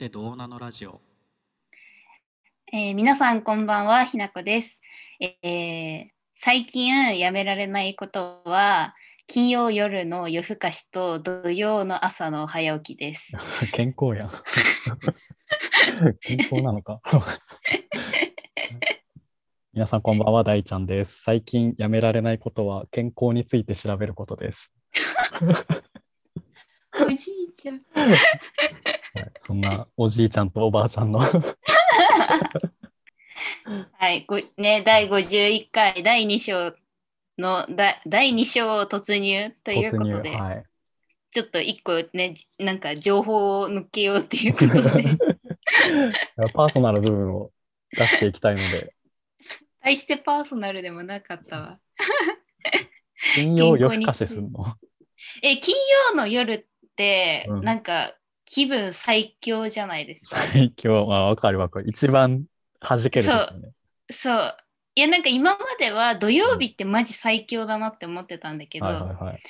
ってどうなのラジオ？えー皆さんこんばんはひなこです、えー最近やめられないことは金曜夜の夜更かしと土曜の朝の早起きです。健康やん。健康なのか？皆さんこんばんは、大ちゃんです。最近やめられないことは健康について調べることです。おじいちゃん。はいそんなおじいちゃんとおばあちゃんの はい、ごね第51回第2章のだ第2章突入という。ことで、はい。ちょっと一個ねなんか情報を抜けようっていうことで パーソナル部分を出していきたいので、大してパーソナルでもなかったわ。金曜夜更かしすんの？え金曜の夜って、うんなんか気分最強じゃないですか。最強、まあ、わかるわかる。一番弾ける時ね。そう。いやなんか今までは土曜日ってマジ最強だなって思ってたんだけど、はいはいはい。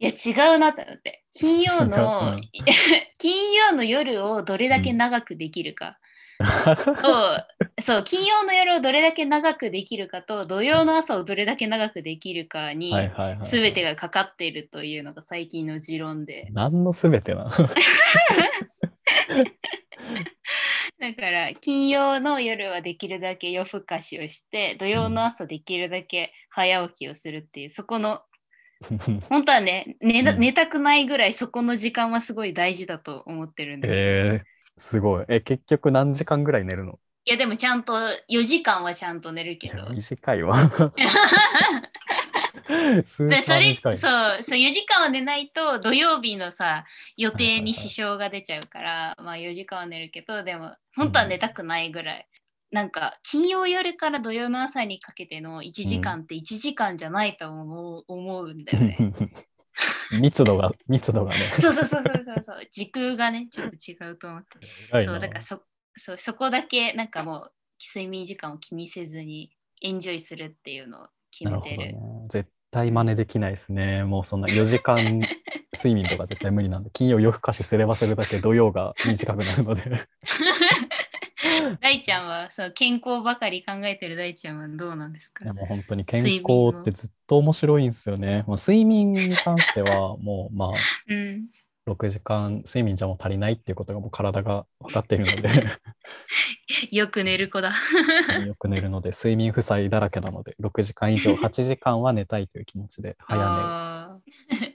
いや違うなと思って金曜の、うん 金曜の夜をどれだけ長くできるか、とそう金曜の夜をどれだけ長くできるかと土曜の朝をどれだけ長くできるかに。全てがかかっているというのが最近の持論で。何のすべてな。だから金曜の夜はできるだけ夜更かしをして土曜の朝できるだけ早起きをするっていうそこの本当はね寝たくないぐらいそこの時間はすごい大事だと思ってるんで、えー、すごい。え、結局何時間ぐらい寝るの？いやでもちゃんと4時間はちゃんと寝るけど短いわ。それ。そうそう4時間は寝ないと土曜日のさ予定に支障が出ちゃうから、まあ4時間は寝るけどでも本当は寝たくないぐらい、なんか金曜夜から土曜の朝にかけての1時間って1時間じゃないと思う,、思うんだよね 密度が、密度がね。そうそうそうそうそうそう時空がねちょっと違うと思ってそうだからそそうそこだけなんかもう睡眠時間を気にせずにエンジョイするっていうのを決なるほどめてるね。絶対真似できないですね。もうそんな4時間睡眠とか絶対無理なんで、金曜夜更かしすればするだけ土曜が短くなるので。大ちゃんはそう健康ばかり考えてる大ちゃんはどうなんですか？いやもう本当に健康ってずっと面白いんですよね。まあ、睡眠に関してはもうまあ うん、6時間睡眠じゃもう足りないっていうことがもう体が分かっているので。よく寝る子だ。よく寝るので睡眠負債だらけなので6時間以上8時間は寝たいという気持ちで早あー。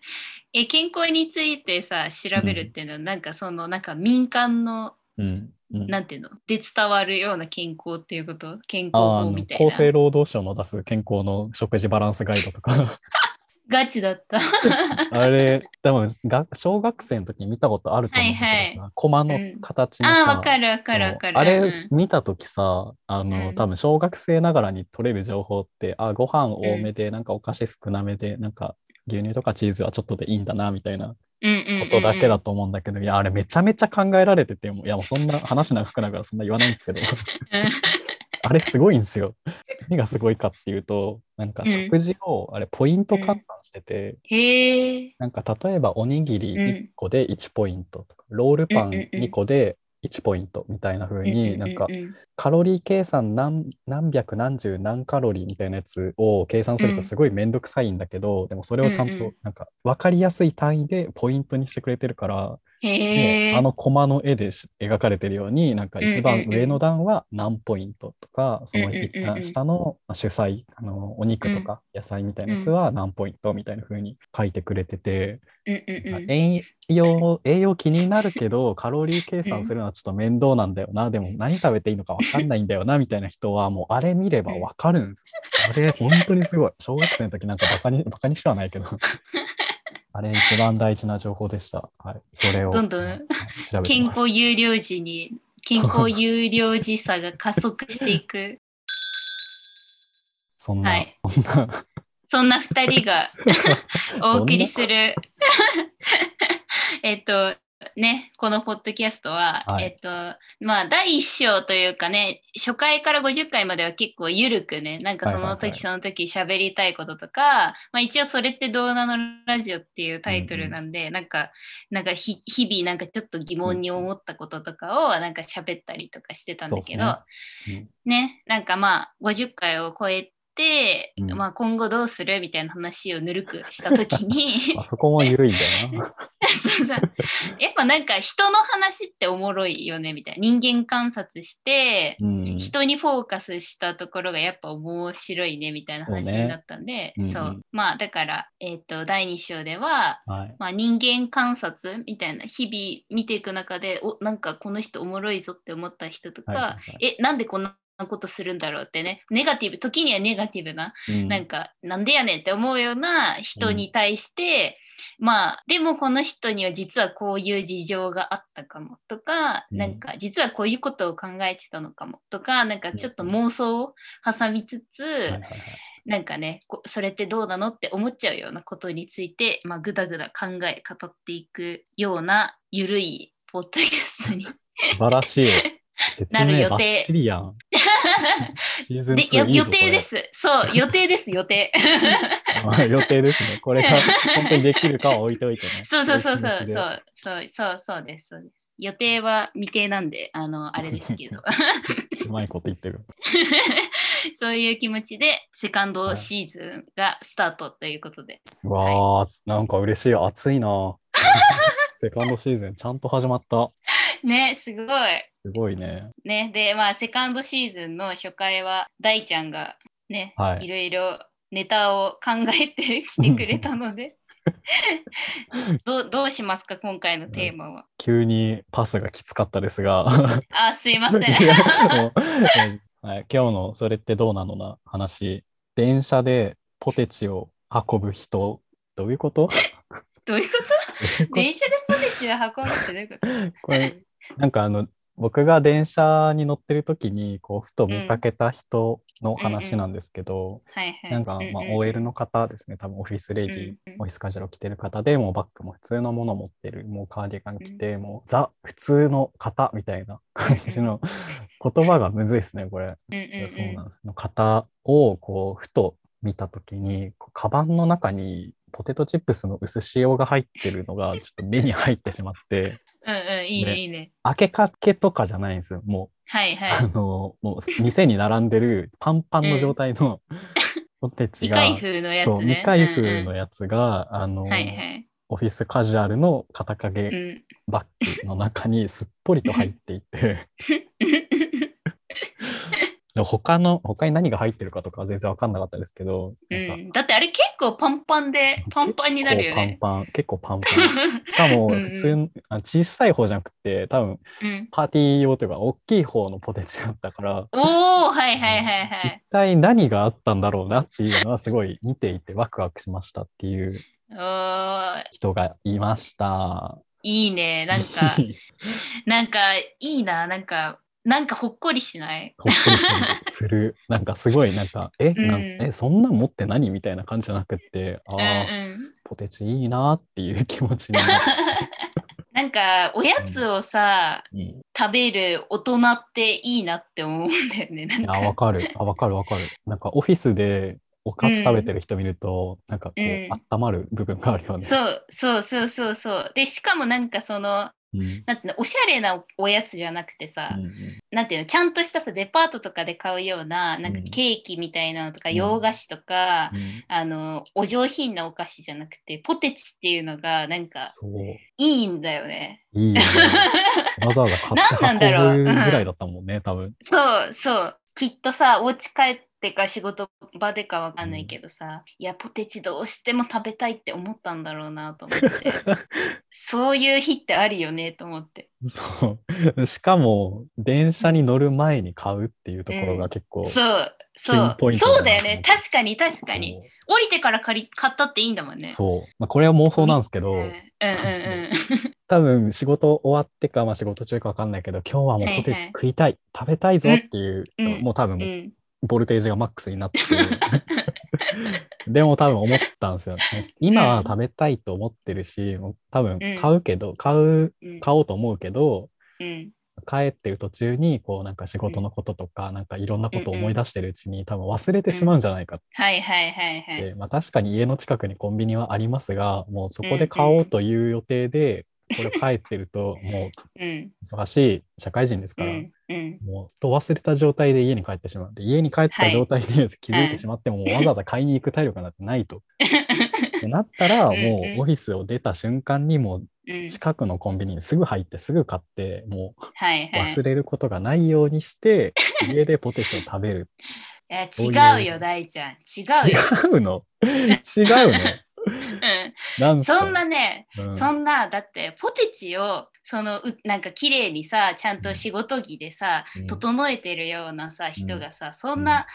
え健康についてさ調べるっていうのは、なんかそのなんか民間の寝。うんうんなんていうの？で伝わるような健康っていうこと？健康法みたいな。厚生労働省の出す健康の食事バランスガイドとか。ガチだった。あれ多分が小学生の時に見たことあると思うんだけどさ、はいはコマの形の。さ、ああわかるわかるわかる。あれうん。見た時さあの、うん。多分小学生ながらに取れる情報ってあご飯多めで、なんかお菓子少なめでなんか牛乳とかチーズはちょっとでいいんだなみたいなうんうんうんうんことだけだと思うんだけど、いやあれめちゃめちゃ考えられててもいやもうそんな話長くなるからそんな言わないんですけど。あれすごいんですよ。何がすごいかっていうとなんかうん。食事をあれポイント換算してて、へえ。なんか例えばおにぎりうん。1個で1ポイントとか、ロールパンうんうんうん。2個で1ポイントみたいな風に、なんかカロリー計算何何百何十何カロリーみたいなやつを計算するうんとすごいめんどくさいんだけど、でもそれをちゃんとなんか分かりやすい単位でポイントにしてくれてるから。あのコマの絵でし描かれてるようになんか一番上の段は何ポイントとか、そのうんうんうんうん一段下のまあ主菜あのお肉とか野菜みたいなやつは何ポイントみたいな風に書いてくれてて、うんうんうん。栄養栄養気になるけど カロリー計算するのはちょっと面倒なんだよな、でも何食べていいのか分かんないんだよなみたいな人はもうあれ見れば分かるんですよ。あれ本当にすごい。小学生の時なんかバカにバカにしはないけど。あれ一番大事な情報でした。はい、それをどんどん健。康有料時に健康有料時差が加速していく。そんな、はいそんなそんな二人が お送りする えっとね、このポッドキャストは、はい。えっと、まあ、第1章というかね、初回から50回までは結構ゆるくね、なんかその時その時喋りたいこととか、まあ一応それってどうなのラジオっていうタイトルなんで、なんか、なんかひ日々なんかちょっと疑問に思ったこととかをなんか喋ったりとかしてたんだけど、ね。うん。ね、なんかまあ50回を超えて、うん。まあ今後どうするみたいな話をぬるくした時に あそこも緩いんだよな。そうそう。やっぱなんか人の話っておもろいよねみたいな。人間観察して、うん。人にフォーカスしたところがやっぱ面白いねみたいな話そうね。になったんでうんうん。そう。まあだから、えっと第2章でははい。まあ、人間観察みたいな日々見ていく中でおなんかこの人おもろいぞって思った人とか、はいはいはい。えなんでこんなことするんだろうってね。ネガティブ時にはネガティブな、うん。なんかなんでやねんって思うような人に対して、まあでもこの人には実はこういう事情があったかもとか、うん。なんか実はこういうことを考えてたのかもとかなんかちょっと妄想を挟みつつ、はいはいはい。なんかねこそれってどうなのって思っちゃうようなことについて、まあ、ぐだぐだ考え語っていくようなゆるいポッドキャストに。素晴らしい。説なる予定。シーズンで2いいぞよ予定で。すそう予定です予定 予定ですね。これが本当にできるかは置いといてね。そうそうそうそうそうそうそうそうですそうです予定は未定なんであのあれですけどうまいこと言ってる。そういう気持ちでセカンドシーズンがスタートということで、うわー、なんか嬉しい。暑いな。セカンドシーズンちゃんと始まった。ねすごいすごいね。ね、で、まあ、セカンドシーズンの初回は、大ちゃんがね、はいいろいろネタを考えてきてくれたので、どうどうしますか、今回のテーマは。急にパスがきつかったですが。あ、すいません。はい、今日のそれってどうなのな話。電車でポテチを運ぶ人。どういうこと？どういうこと？電車でポテチを運ぶってどういうこと？これ なんかあの僕が電車に乗ってる時にこうふと見かけた人の話なんですけど。なんかまあ OL の方ですね。多分オフィスレディ、うんうん。オフィスカジュアルを着てる方でもうバッグも普通のものを持ってるもうカーディガン着て、もうザ普通の方みたいな感じの言葉がむずいですねこれ。そうなんです。の方をこうふと見たときに、カバンの中にポテトチップスの薄塩が入ってるのが ちょっと目に入ってしまって、うんうん、いいね、ねいいね。開けかけとかじゃないんですよ。もう、はいはあの、もう店に並んでるパンパンの状態の ポテい。チが、未開封のやつそう、ね。未開封うんのやつが、あの、うんはいはい。オフィスカジュアルの肩掛けうん。バッグの中にすっぽりと入っていて、でも他の、他に何が入ってるかとかは全然わかんなかったですけど、うなんだってあれ結構パンパンで、パンパンになるよね。パンパン、結構パンパン。しかもうんうん普通、あ小さい方じゃなくて、多分うん、パーティー用というか、大きい方のポテチだったから、おおはいはいはいはい一。体何があったんだろうなっていうのはすごい見ていてワクワクしましたっていう人がいました。いいね。なんか、なんかいいな。なんか、なんかほっこりしない？ほっこりする。なんかすごい、なんか、え、なんうんえそんなん持って何？みたいな感じじゃなくって、あうんあ、うん。ポテチいいなっていう気持ちにな。なんか、おやつをさ、うんい食べる大人っていいなって思うんだよね。なんや、わか。かる。あ、わかるわかる。なんかオフィスでお菓子食べてる人見ると、なんかこう、うん温まる部分があるよね。そうそうそうそうそう。で、しかもなんかその、うん。なんていうの、おしゃれなおやつじゃなくてさ、うんうんなんていうの、ちゃんとしたさ、デパートとかで買うような、なんかうんケーキみたいなのとか、うん洋菓子とか、うんあの、お上品なお菓子じゃなくて、ポテチっていうのが、なんか。いいんだよね。いいよね。わざわざ買って運ぶぐらいだったもんね、多分。そうそう。きっとさ、お家帰ってか仕事場でかわかんないけどさ、いや、ポテチどうしても食べたいって思ったんだろうなと思って、そういう日ってあるよねと思って。そう。しかも、電車に乗る前に買うっていうところが結構、そう、ピそうそうだよね。確かに確かに。降りてから借り買ったっていいんだもんね。そう。まあ、これは妄想なんですけど、うんうんうん 多分仕事終わってか、まあ、仕事中かわかんないけど、今日はもうポテチはいはい食いたい、食べたいぞっていう、うんもう多分うん。うんボルテージがマックスになってでも多分思ったんですよね。今は食べたいと思ってるし、多分買うけど、買ううん。買おうと思うけどうん。帰ってる途中にこうなんか仕事のこととか、なんかいろんなことを思い出してるうちに多分忘れてしまうんじゃないかって、はいはいはいはい。まあ、確かに家の近くにコンビニはありますがもうそこで買おうという予定でこれ帰ってるともうん。う忙しい社会人ですから、もうと忘れた状態で家に帰ってしまう。で家に帰った状態で気づいてしまっても、わざわざ買いに行く体力なんてないと。ってなったら、もうオフィスを出た瞬間にもううん近くのコンビニにすぐ入ってすぐ買って、も。う忘れることがないようにして、家でポテチを食べる。いや違うよ、大ちゃん。違うよ。違うの違うのなんそんなね、うん。そんな、だってポテチを、そのうなんか綺麗にさ、ちゃんと仕事着でさ、うん。整えてるようなさ、人がさ、そうん。んな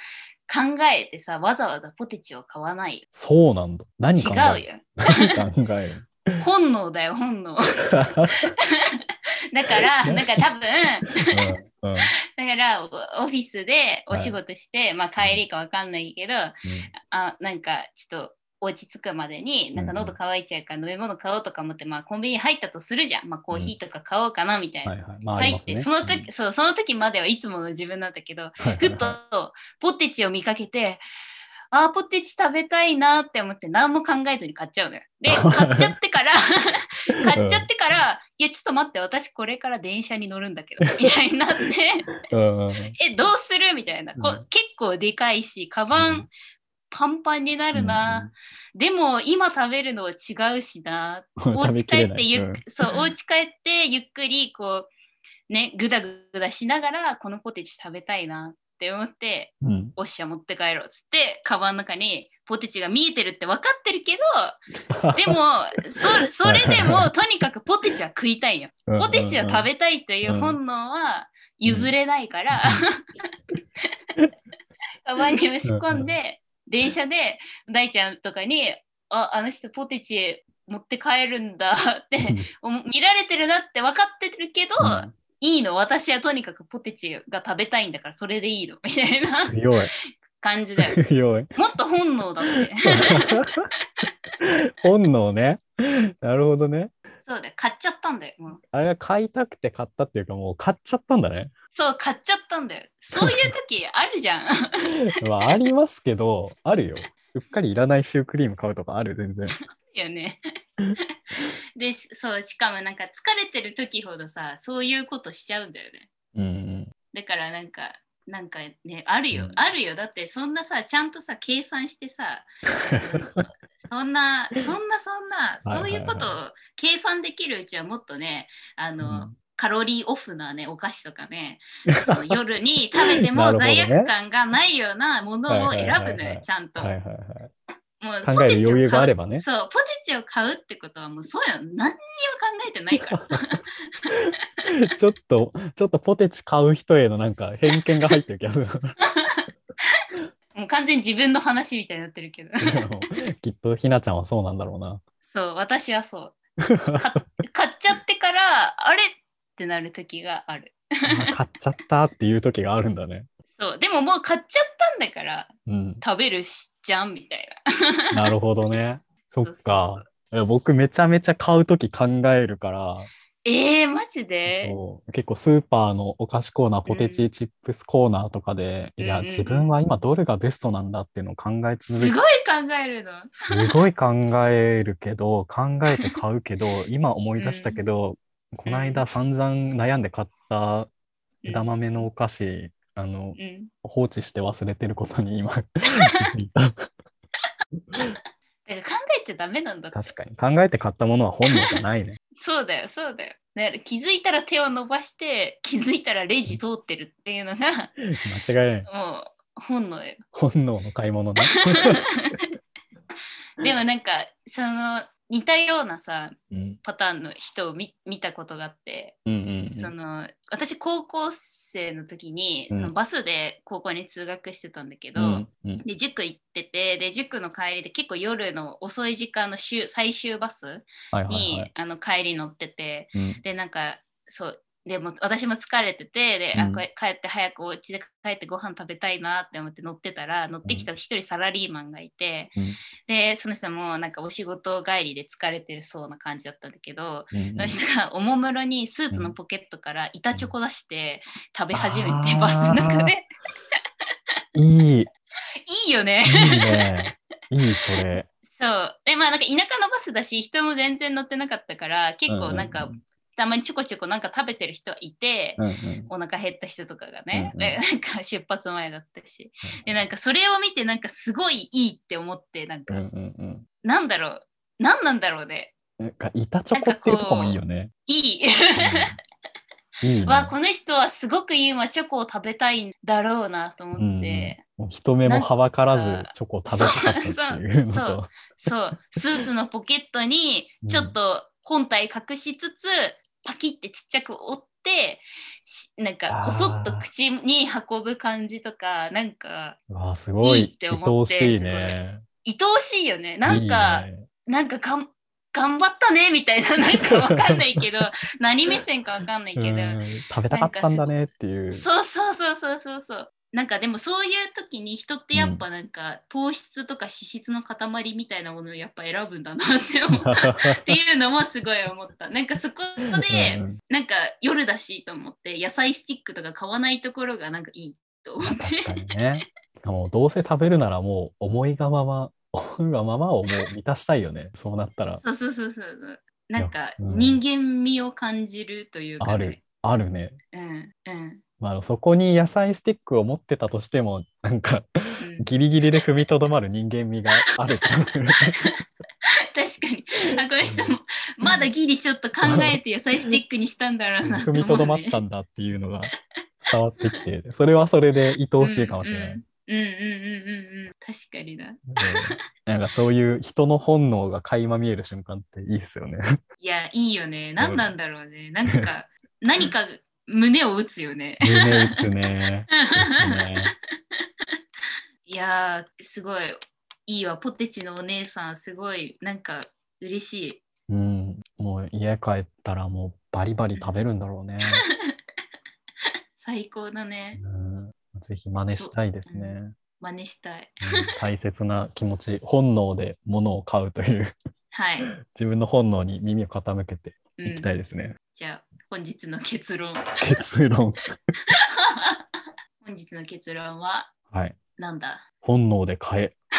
考えてさ、わざわざポテチを買わないよ。そうなんだ。何考える？違うよ。何考える？本能だよ、本能。だから、なんか多分、うんうん。だからオオフィスでお仕事して、まあ帰りかわかんないけど、あなんかちょっと落ち着くまでになんか喉乾いちゃうから飲み物買おうとか思って、まあコンビニ入ったとするじゃん、まあ、コーヒーとか買おうかなみたいな。入って。その時、うん。そうその時まではいつもの自分なんだけど、ふっとポテチを見かけて、あーポテチ食べたいなって思って何も考えずに買っちゃうのよ。で、買っちゃってから、買っちゃってから、いや、ちょっと待って、私これから電車に乗るんだけど、みたいになって、え、どうする？みたいな、こうん。結構でかいし、カバン、うんパンパンになるな、でも今食べるのは違うしな、うんお家帰ってゆっ、食べきれないそうお家帰ってゆっくりこうねぐだぐだしながらこのポテチ食べたいなって思ってうん。うんおっしゃ持って帰ろうっつってカバンの中にポテチが見えてるって分かってるけど でもそそれでもとにかくポテチは食いたいよ。ポテチは食べたいという本能は譲れないから、カバンに押し込んで電車で大ちゃんとかに「ああの人ポテチ持って帰るんだ」ってお見られてるなって分かってるけど、うん。いいの。私はとにかくポテチが食べたいんだからそれでいいの。みたいな強い。感じだよ。強い。もっと本能だって。本能ね。なるほどねそうだよ買っちゃったんだよ。もうあれは買いたくて買ったっていうかもう買っちゃったんだねそう買っちゃったんだよ。そういう時あるじゃん。まあありますけどあるようっかりいらないシュークリーム買うとかある全然よね。でしそうしかもなんか疲れてる時ほどさそういうことしちゃうんだよね。うんだからなんかなんかねあるよ、うん。あるよ。だってそんなさちゃんとさ計算してさ そんなそんなそんなそういうことを計算できるうちはもっとねあの、うん。カロリーオフなねお菓子とかね その夜に食べても罪悪感がないようなものを選ぶのはいはいはいはいよちゃんと。もう考える余裕があればねポテチを買うそう、ポテチを買うってことはもうそういうの何にも考えてないから。ちょっとちょっとポテチ買う人へのなんか偏見が入ってる気がするもう完全に自分の話みたいになってるけど。きっとひなちゃんはそうなんだろうなそう、私はそう。か買っちゃってから、あれってなる時がある。あ買っちゃったっていう時があるんだねそう、でももう買っちゃったんだからうん。食べるしじゃんみたいな。るほどね。そっか。いや僕めちゃめちゃ買う時考えるから。な。えー、マジで？そう。結構スーパーのお菓子コーナーポテチチップスコーナーとかで、いやうんうん。うん自分は今どれがベストなんだっていうのを考え続けすごい考えるの。すごい考えるけど考えて買うけど今思い出したけど、この間散々悩んで買った枝豆のお菓子、あのうん。放置して忘れてることに今 考えちゃダメなんだ。確かに考えて買ったものは本能じゃないね そうだよ、そうだよ。だから気づいたら手を伸ばして、気づいたらレジ通ってるっていうのが、間違いないもう本能よ。本能の買い物ねでもなんか、その似たようなさ、うんパターンの人を見見たことがあって、うんうんうんその私高校生の時に、うん。そのバスで高校に通学してたんだけど、うん。うん。で塾行っててで塾の帰りで結構夜の遅い時間の週最終バスに、はい。あの帰り乗っててうん。でなんかそうでも私も疲れててで、うん。あこれ帰って早くお家で帰ってご飯食べたいなって思って乗ってたら乗ってきた一人サラリーマンがいて、うん。でその人もなんかお仕事帰りで疲れてるそうな感じだったんだけど、うんうん。その人がおもむろにスーツのポケットから板チョコ出して食べ始めて、バスの中で。いい、い。いいよね。いね。いい、それ。そう。でまあなんか田舎のバスだし人も全然乗ってなかったから結構なんか、ううたまにちょこちょこなんか食べてる人はいて、うんうん。お腹減った人とかがね、うんうん。でなんか出発前だったし。でなんかそれを見てなんかすごいいいって思ってなんか、うんうんうん。なんだろう何なんだろうね。なんか板チョコっていうとこもいいよね。いい。うん。いいね。わこの人はすごく今チョコを食べたいんだろうなと思って、うん人目もはばからずチョコを食べたかったっていう。のそうそうスーツのポケットにうんちょっと本体隠しつつ、パキってちっちゃく折ってしなんかこそっと口に運ぶ感じとかなんかすごい。いいって愛思っておしいね。愛おしいよね。なんかね。なんかがん頑張ったねみたいな なんかわかんないけど 何目線かわかんないけど、うん。食べたかったんだねっていう。そうそうそうそうそうそうなんかでもそういう時に人ってやっぱなんか糖質とか脂質の塊みたいなものをやっぱ選ぶんだなって思うっていうのもすごい思った。なんかそこで、なんか夜だしと思って野菜スティックとか買わないところがなんかいいと思って。にね。もうどうせ食べるならもう思いがまま、思いがままをもう満たしたいよね。そうなったら。そうそうそうそう。なんかうん人間味を感じるというか、ね。ある。あるね。うんうんまあ、そこに野菜スティックを持ってたとしても、なんか、うん。ギリギリで踏みとどまる人間味がある気がする。確かに。あこの人もまだギリちょっと考えて野菜スティックにしたんだろうな踏みとどまっねたんだっていうのが伝わってきて、それはそれで愛おしいかもしれない。うんうんうんうんうんうん確かにな。うんなんかそういう人の本能が垣間見える瞬間っていいっすよね。いやいいよね。何なんだろうね。なんか何か胸を打つよね。胸打つね。いやーすごいいいわ。ポテチのお姉さんすごいなんか嬉しい。うん。もう家帰ったらもうバリバリ食べるんだろうね。最高だね。うん、ぜひ真似したいですね。うん真似したい。大切な気持ち、本能で物を買うというはい。自分の本能に耳を傾けてうんいきたいですね。じゃあ本日の結論。結論。本日の結論ははい。なんだ？本能で買え。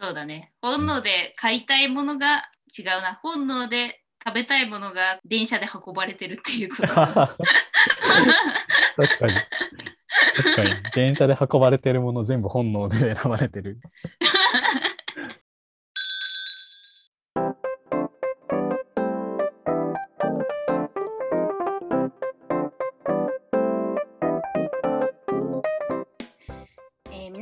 そうだね。本能で買いたいものが違うな。本能で食べたいものが電車で運ばれてるっていうことだ。確かに。確かに。電車で運ばれてるもの全部本能で選ばれてる。